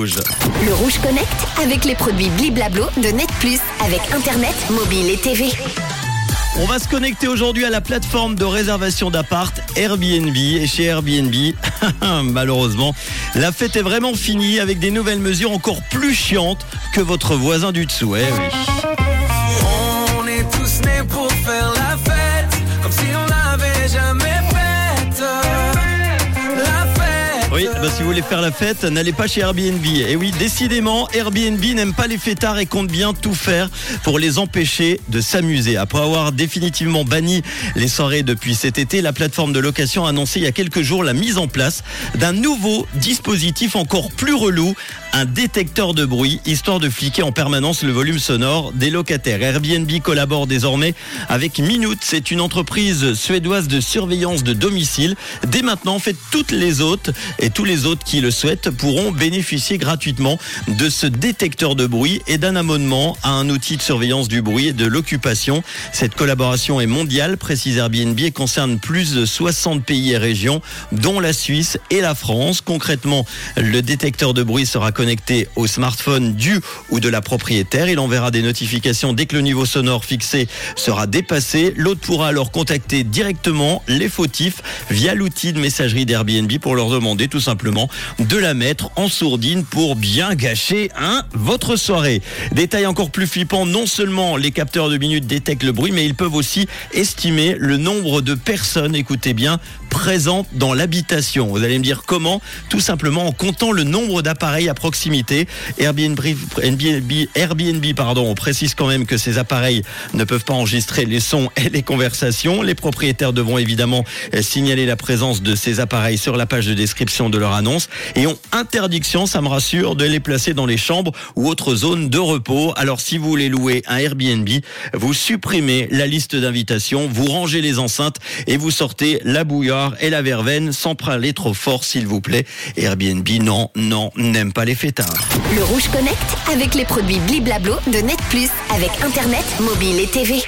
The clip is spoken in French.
Le Rouge Connect avec les produits Bliblablo de Net Plus avec Internet, mobile et TV. On va se connecter aujourd'hui à la plateforme de réservation d'appart Airbnb. Et chez Airbnb, malheureusement, la fête est vraiment finie avec des nouvelles mesures encore plus chiantes que votre voisin du dessous. Eh oui. Oui, bah, si vous voulez faire la fête, n'allez pas chez Airbnb. Et oui, décidément, Airbnb n'aime pas les fêtards et compte bien tout faire pour les empêcher de s'amuser. Après avoir définitivement banni les soirées depuis cet été, la plateforme de location a annoncé il y a quelques jours la mise en place d'un nouveau dispositif encore plus relou, un détecteur de bruit, histoire de fliquer en permanence le volume sonore des locataires. Airbnb collabore désormais avec Minute. C'est une entreprise suédoise de surveillance de domicile. Dès maintenant, en fait, toutes les et tous les autres qui le souhaitent pourront bénéficier gratuitement de ce détecteur de bruit et d'un abonnement à un outil de surveillance du bruit et de l'occupation. Cette collaboration est mondiale, précise Airbnb, et concerne plus de 60 pays et régions, dont la Suisse et la France. Concrètement, le détecteur de bruit sera connecté au smartphone du ou de la propriétaire. Il enverra des notifications dès que le niveau sonore fixé sera dépassé. L'autre pourra alors contacter directement les fautifs via l'outil de messagerie d'Airbnb pour leur demander tout simplement de la mettre en sourdine pour bien gâcher hein, votre soirée. Détail encore plus flippant, non seulement les capteurs de minutes détectent le bruit, mais ils peuvent aussi estimer le nombre de personnes, écoutez bien, présentes dans l'habitation. Vous allez me dire comment Tout simplement en comptant le nombre d'appareils à proximité. Airbnb, Airbnb, Airbnb pardon, on précise quand même que ces appareils ne peuvent pas enregistrer les sons et les conversations. Les propriétaires devront évidemment euh, signaler la présence de ces appareils sur la page de description de leur annonce et ont interdiction, ça me rassure, de les placer dans les chambres ou autres zones de repos. Alors si vous voulez louer un Airbnb, vous supprimez la liste d'invitations, vous rangez les enceintes et vous sortez la bouillarde et la verveine sans parler trop fort s'il vous plaît. Airbnb, non, non, n'aime pas les fêtards. Le Rouge Connect avec les produits Bliblablo de Net Plus avec Internet, mobile et TV.